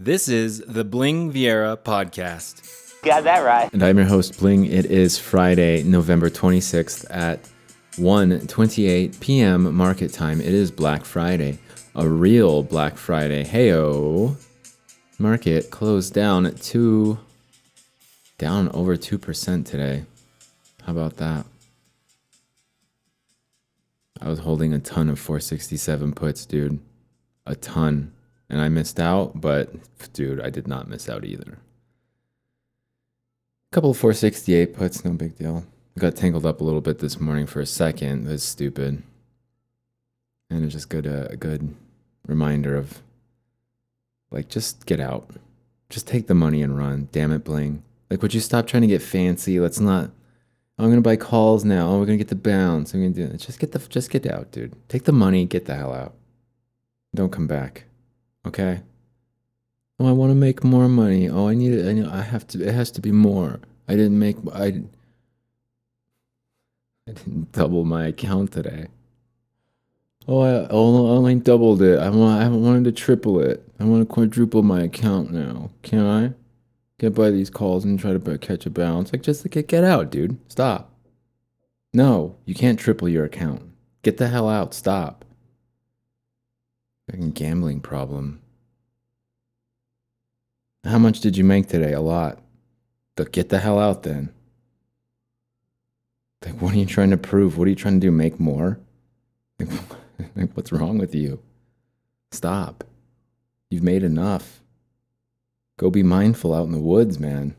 This is the Bling Viera podcast. Got that right. And I'm your host, Bling. It is Friday, November 26th at 1:28 p.m. market time. It is Black Friday, a real Black Friday. Heyo. Market closed down at 2 down over 2% today. How about that? I was holding a ton of 467 puts, dude. A ton. And I missed out, but dude, I did not miss out either. A couple of 468 puts, no big deal. got tangled up a little bit this morning for a second. That's stupid. And it's just good uh, a good reminder of like just get out. Just take the money and run. Damn it, Bling. Like would you stop trying to get fancy? Let's not oh, I'm gonna buy calls now. Oh, we're gonna get the bounce. I'm gonna do it. Just get the just get out, dude. Take the money, get the hell out. Don't come back. Okay. Oh, I want to make more money. Oh, I need it. I know I have to. It has to be more. I didn't make. I. I didn't double my account today. Oh, I only doubled it. I want. I wanted to triple it. I want to quadruple my account now. Can I? Get by these calls and try to catch a bounce. Like just get get out, dude. Stop. No, you can't triple your account. Get the hell out. Stop. Fucking gambling problem. How much did you make today? A lot. But get the hell out then. Like, what are you trying to prove? What are you trying to do? Make more? Like, what's wrong with you? Stop. You've made enough. Go be mindful out in the woods, man.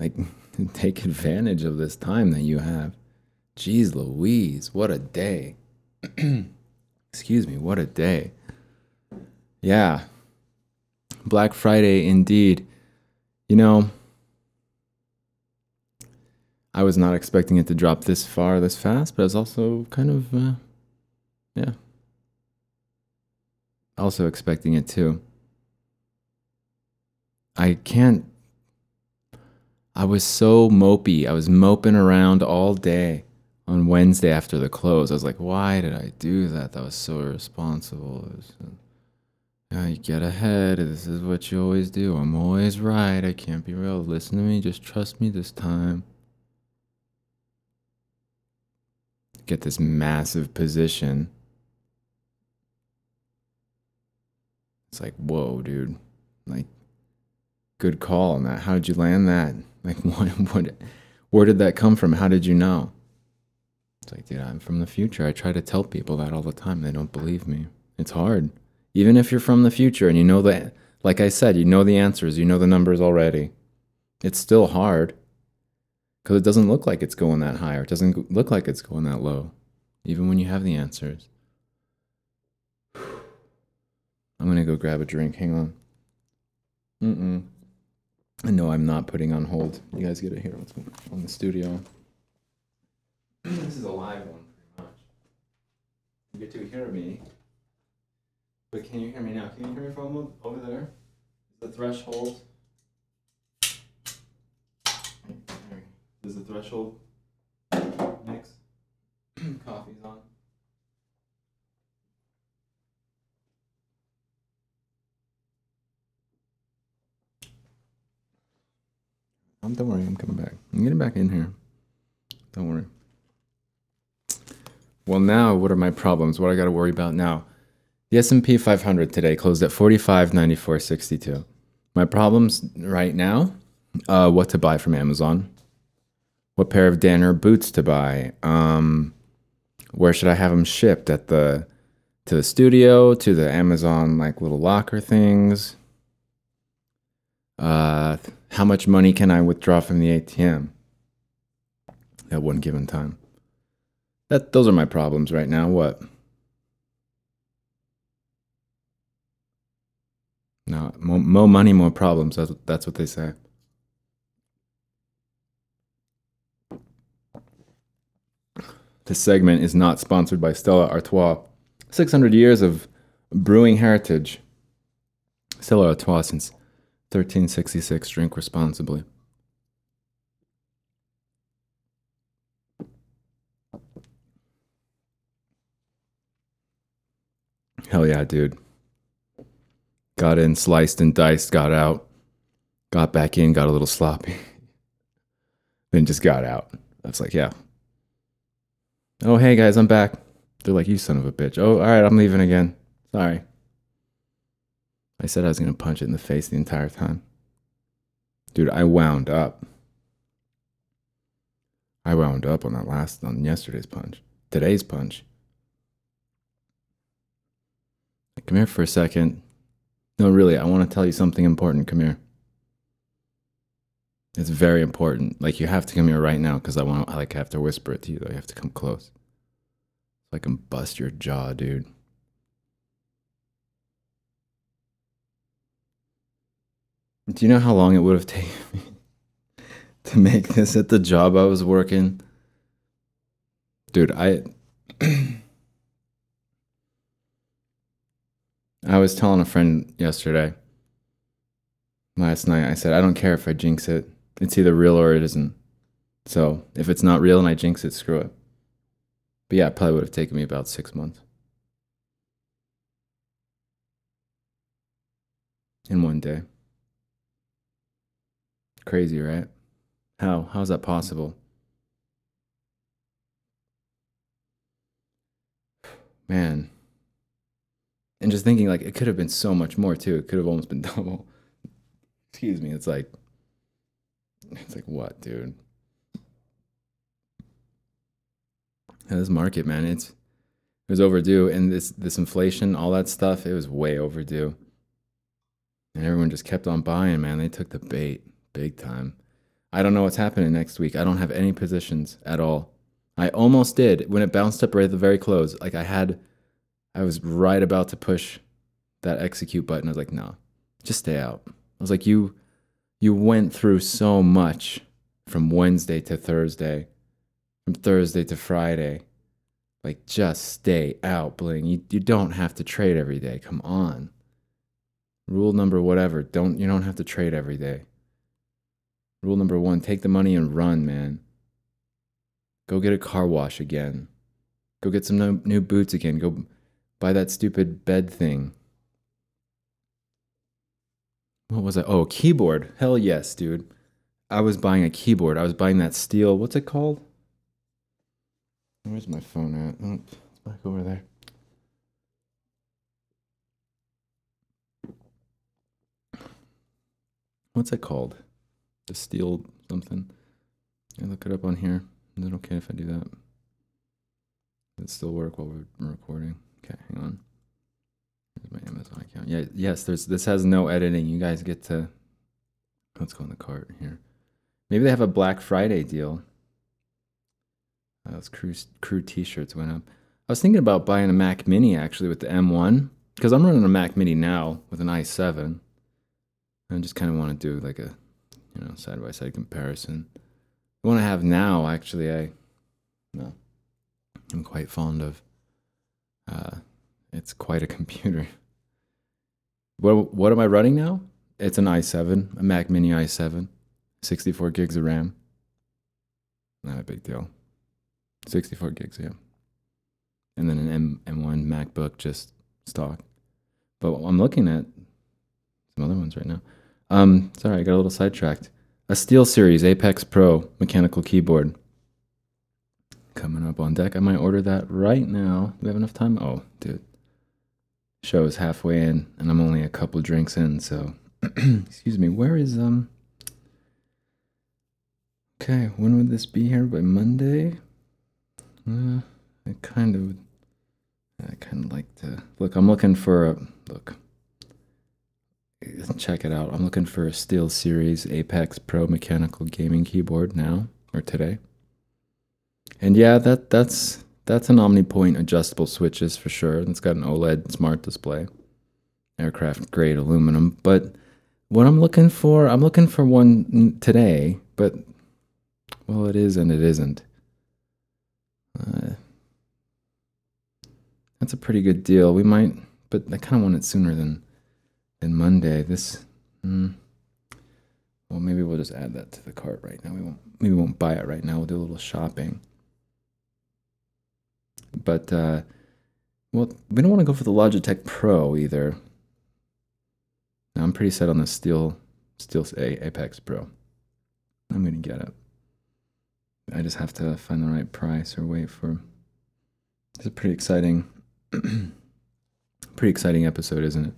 Like, take advantage of this time that you have. Jeez Louise, what a day. Excuse me, what a day. Yeah. Black Friday indeed. You know, I was not expecting it to drop this far this fast, but I was also kind of, uh, yeah. Also expecting it too. I can't. I was so mopey. I was moping around all day on Wednesday after the close. I was like, why did I do that? That was so irresponsible. Was, uh, you get ahead. This is what you always do. I'm always right. I can't be real. Listen to me. Just trust me this time. Get this massive position. It's like, whoa, dude. Like, good call on that. How did you land that? Like, what, what, where did that come from? How did you know? It's like, dude, I'm from the future. I try to tell people that all the time. They don't believe me. It's hard. Even if you're from the future and you know that, like I said, you know the answers, you know the numbers already. It's still hard because it doesn't look like it's going that high or it doesn't look like it's going that low, even when you have the answers. I'm going to go grab a drink. Hang on. Mm-mm. No, I'm not putting on hold. You guys get it here on the studio. this is a live one, pretty much. You get to hear me. But can you hear me now? Can you hear me from over there? Is the threshold? Is the threshold mix? Coffee's on. Um, don't worry, I'm coming back. I'm getting back in here. Don't worry. Well, now what are my problems? What I got to worry about now? The S&P 500 today closed at 45.94.62. My problems right now, uh, what to buy from Amazon, what pair of Danner boots to buy, um, where should I have them shipped at the to the studio, to the Amazon like little locker things. Uh, how much money can I withdraw from the ATM at one given time? That those are my problems right now. What? No, more, more money, more problems. That's, that's what they say. This segment is not sponsored by Stella Artois. 600 years of brewing heritage. Stella Artois since 1366. Drink responsibly. Hell yeah, dude. got in, sliced and diced, got out, got back in, got a little sloppy, then just got out. I was like, yeah. Oh, hey guys, I'm back. They're like, you son of a bitch. Oh, all right, I'm leaving again. Sorry. I said I was going to punch it in the face the entire time. Dude, I wound up. I wound up on that last, on yesterday's punch. Today's punch. Come here for a second. No, really, I want to tell you something important. Come here. It's very important. Like you have to come here right now because I want. I like have to whisper it to you. Though you have to come close, so I can bust your jaw, dude. Do you know how long it would have taken me to make this at the job I was working? Dude, I I was telling a friend yesterday, last night, I said, I don't care if I jinx it. It's either real or it isn't. So if it's not real and I jinx it, screw it. But yeah, it probably would have taken me about six months. In one day. Crazy, right? How? How is that possible? Man. And just thinking, like, it could have been so much more too. It could have almost been double. Excuse me. It's like, it's like, what, dude? Yeah, this market, man, it's, it was overdue. And this, this inflation, all that stuff, it was way overdue. And everyone just kept on buying, man. They took the bait big time. I don't know what's happening next week. I don't have any positions at all. I almost did when it bounced up right at the very close. Like I had, I was right about to push that execute button. I was like, no, just stay out. I was like, you, you went through so much from Wednesday to Thursday, from Thursday to Friday. Like, just stay out, Bling. You, you don't have to trade every day. Come on. Rule number whatever. Don't you don't have to trade every day. Rule number one: take the money and run, man. Go get a car wash again. Go get some new boots again. Go buy that stupid bed thing. What was I? Oh, keyboard. Hell yes, dude. I was buying a keyboard. I was buying that steel. What's it called? Where's my phone at? Oh, it's back over there. What's it called? The steel something. I look it up on here. Is it okay if I do that? Does it still work while we're recording? Okay, hang on. Here's my Amazon account. Yeah, yes, there's this has no editing. You guys get to let's go in the cart here. Maybe they have a Black Friday deal. Those crew crew t-shirts went up. I was thinking about buying a Mac Mini actually with the M1 because I'm running a Mac Mini now with an i7. I just kind of want to do like a you know side by side comparison. The one I have now actually I no I'm quite fond of. Uh, it's quite a computer. What what am I running now? It's an i7, a Mac Mini i7, 64 gigs of RAM. Not a big deal. 64 gigs, yeah. And then an M M1 MacBook, just stock. But I'm looking at some other ones right now. Um, sorry, I got a little sidetracked. A SteelSeries Apex Pro mechanical keyboard coming up on deck. I might order that right now. Do we have enough time? Oh, dude. Show is halfway in, and I'm only a couple drinks in, so excuse me. Where is um? Okay, when would this be here? By Monday? Uh, I kind of, I kind of like to look. I'm looking for a look. Check it out. I'm looking for a SteelSeries Apex Pro mechanical gaming keyboard now or today. And yeah, that that's that's an OmniPoint adjustable switches for sure. It's got an OLED smart display, aircraft grade aluminum. But what I'm looking for, I'm looking for one today. But well, it is and it isn't. Uh, that's a pretty good deal. We might, but I kind of want it sooner than than Monday. This, mm, well, maybe we'll just add that to the cart right now. We won't, maybe we won't buy it right now. We'll do a little shopping. But uh, well, we don't want to go for the Logitech Pro either. I'm pretty set on the Steel Steel A- Apex Pro. I'm gonna get it. I just have to find the right price or wait for. It's a pretty exciting, pretty exciting episode, isn't it?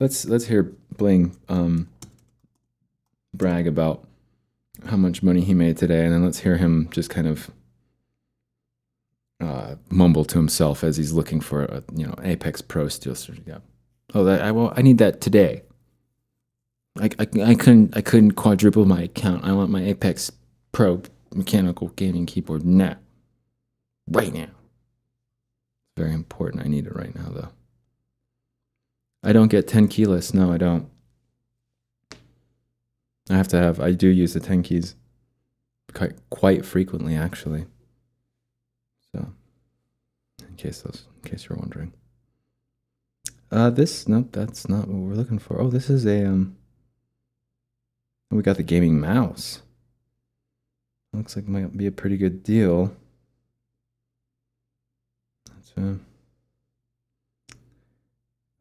Let's let's hear Bling um, brag about how much money he made today, and then let's hear him just kind of uh, mumble to himself as he's looking for a you know Apex Pro Steel Yeah, Oh, that I well, I need that today. I, I, I couldn't I couldn't quadruple my account. I want my Apex Pro mechanical gaming keyboard now. Right now. Very important. I need it right now though. I don't get 10 keyless. No, I don't. I have to have I do use the 10 keys quite quite frequently actually. In case those in case you're wondering. Uh this nope, that's not what we're looking for. Oh, this is a um we got the gaming mouse. Looks like might be a pretty good deal. That's uh,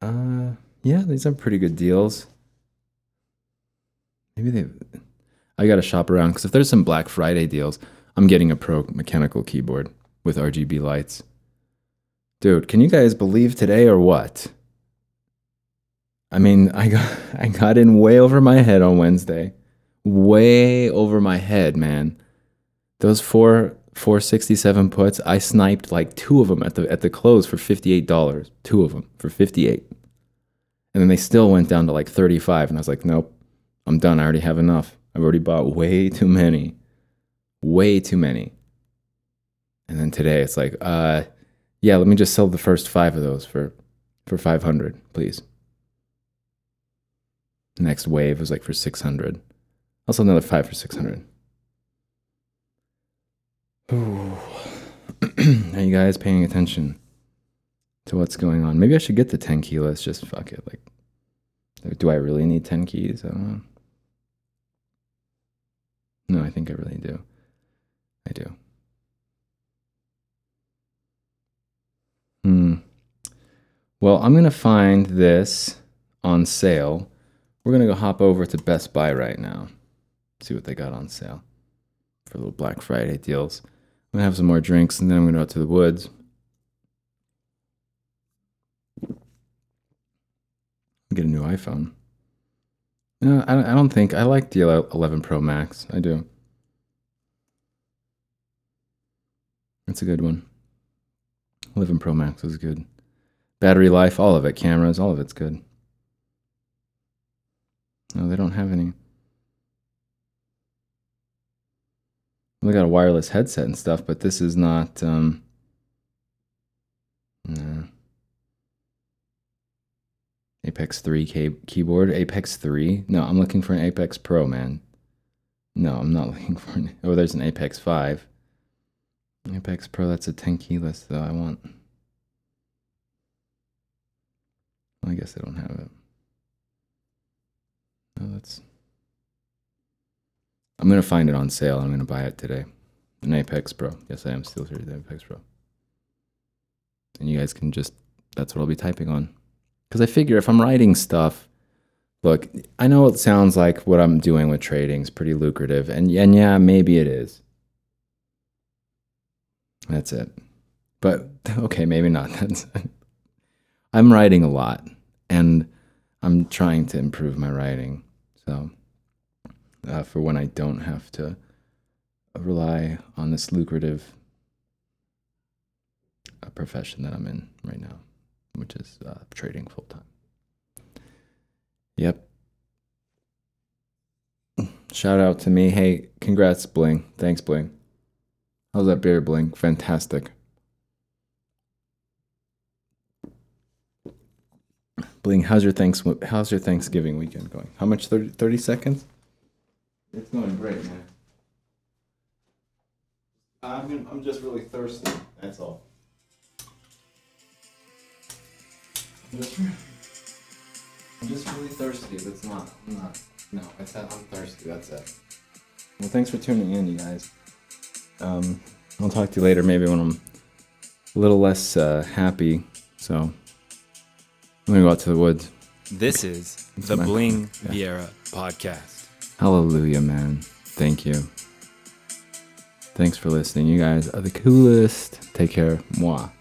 uh yeah, these are pretty good deals. Maybe they I gotta shop around because if there's some Black Friday deals, I'm getting a pro mechanical keyboard with RGB lights. Dude, can you guys believe today or what? I mean, I got I got in way over my head on Wednesday. Way over my head, man. Those four 467 puts, I sniped like two of them at the at the close for $58. Two of them for 58. And then they still went down to like 35 and I was like, "Nope. I'm done. I already have enough. I've already bought way too many. Way too many." And then today it's like, "Uh, yeah, let me just sell the first 5 of those for for 500, please." Next wave was like for 600. Also another 5 for 600. Ooh. Are you guys paying attention to what's going on? Maybe I should get the 10 keyless. Just fuck it. Like, do I really need 10 keys? I don't know. No, I think I really do. I do. Hmm. Well, I'm going to find this on sale. We're going to go hop over to Best Buy right now. See what they got on sale for little Black Friday deals. I'm going to have some more drinks and then I'm going to go out to the woods. Get a new iPhone. No, I, don't think. I like the 11 Pro Max. I do. That's a good one. 11 Pro Max is good. Battery life, all of it. Cameras, all of it's good. No, they don't have any. They got a wireless headset and stuff, but this is not. Um, no. Apex 3 key- keyboard. Apex 3? No, I'm looking for an Apex Pro, man. No, I'm not looking for an. Oh, there's an Apex 5. Apex Pro, that's a 10 keyless, though. I want. I guess I don't have it. No, that's. I'm gonna find it on sale. I'm gonna buy it today. An Apex Pro. Yes, I am still here. The Apex Pro. And you guys can just. That's what I'll be typing on. Because I figure if I'm writing stuff, look, I know it sounds like what I'm doing with trading is pretty lucrative, and and yeah, maybe it is. That's it. But okay, maybe not. That's. I'm writing a lot, and I'm trying to improve my writing. So, uh, for when I don't have to rely on this lucrative uh, profession that I'm in right now, which is uh, trading full time. Yep. Shout out to me. Hey, congrats, Bling. Thanks, Bling. How's that beer, Bling? Fantastic. Bling, how's your thanks how's your Thanksgiving weekend going? How much 30, 30 seconds? It's going great, man. I'm I'm just really thirsty. That's all. I'm just, I'm just really thirsty. That's not. I'm not. No, I said I'm thirsty. That's it. Well, thanks for tuning in, you guys. Um, I'll talk to you later. Maybe when I'm a little less uh, happy. So I'm gonna go out to the woods. This is It's the Bling yeah. Viera podcast. Hallelujah, man. Thank you. Thanks for listening. You guys are the coolest. Take care. Mwah.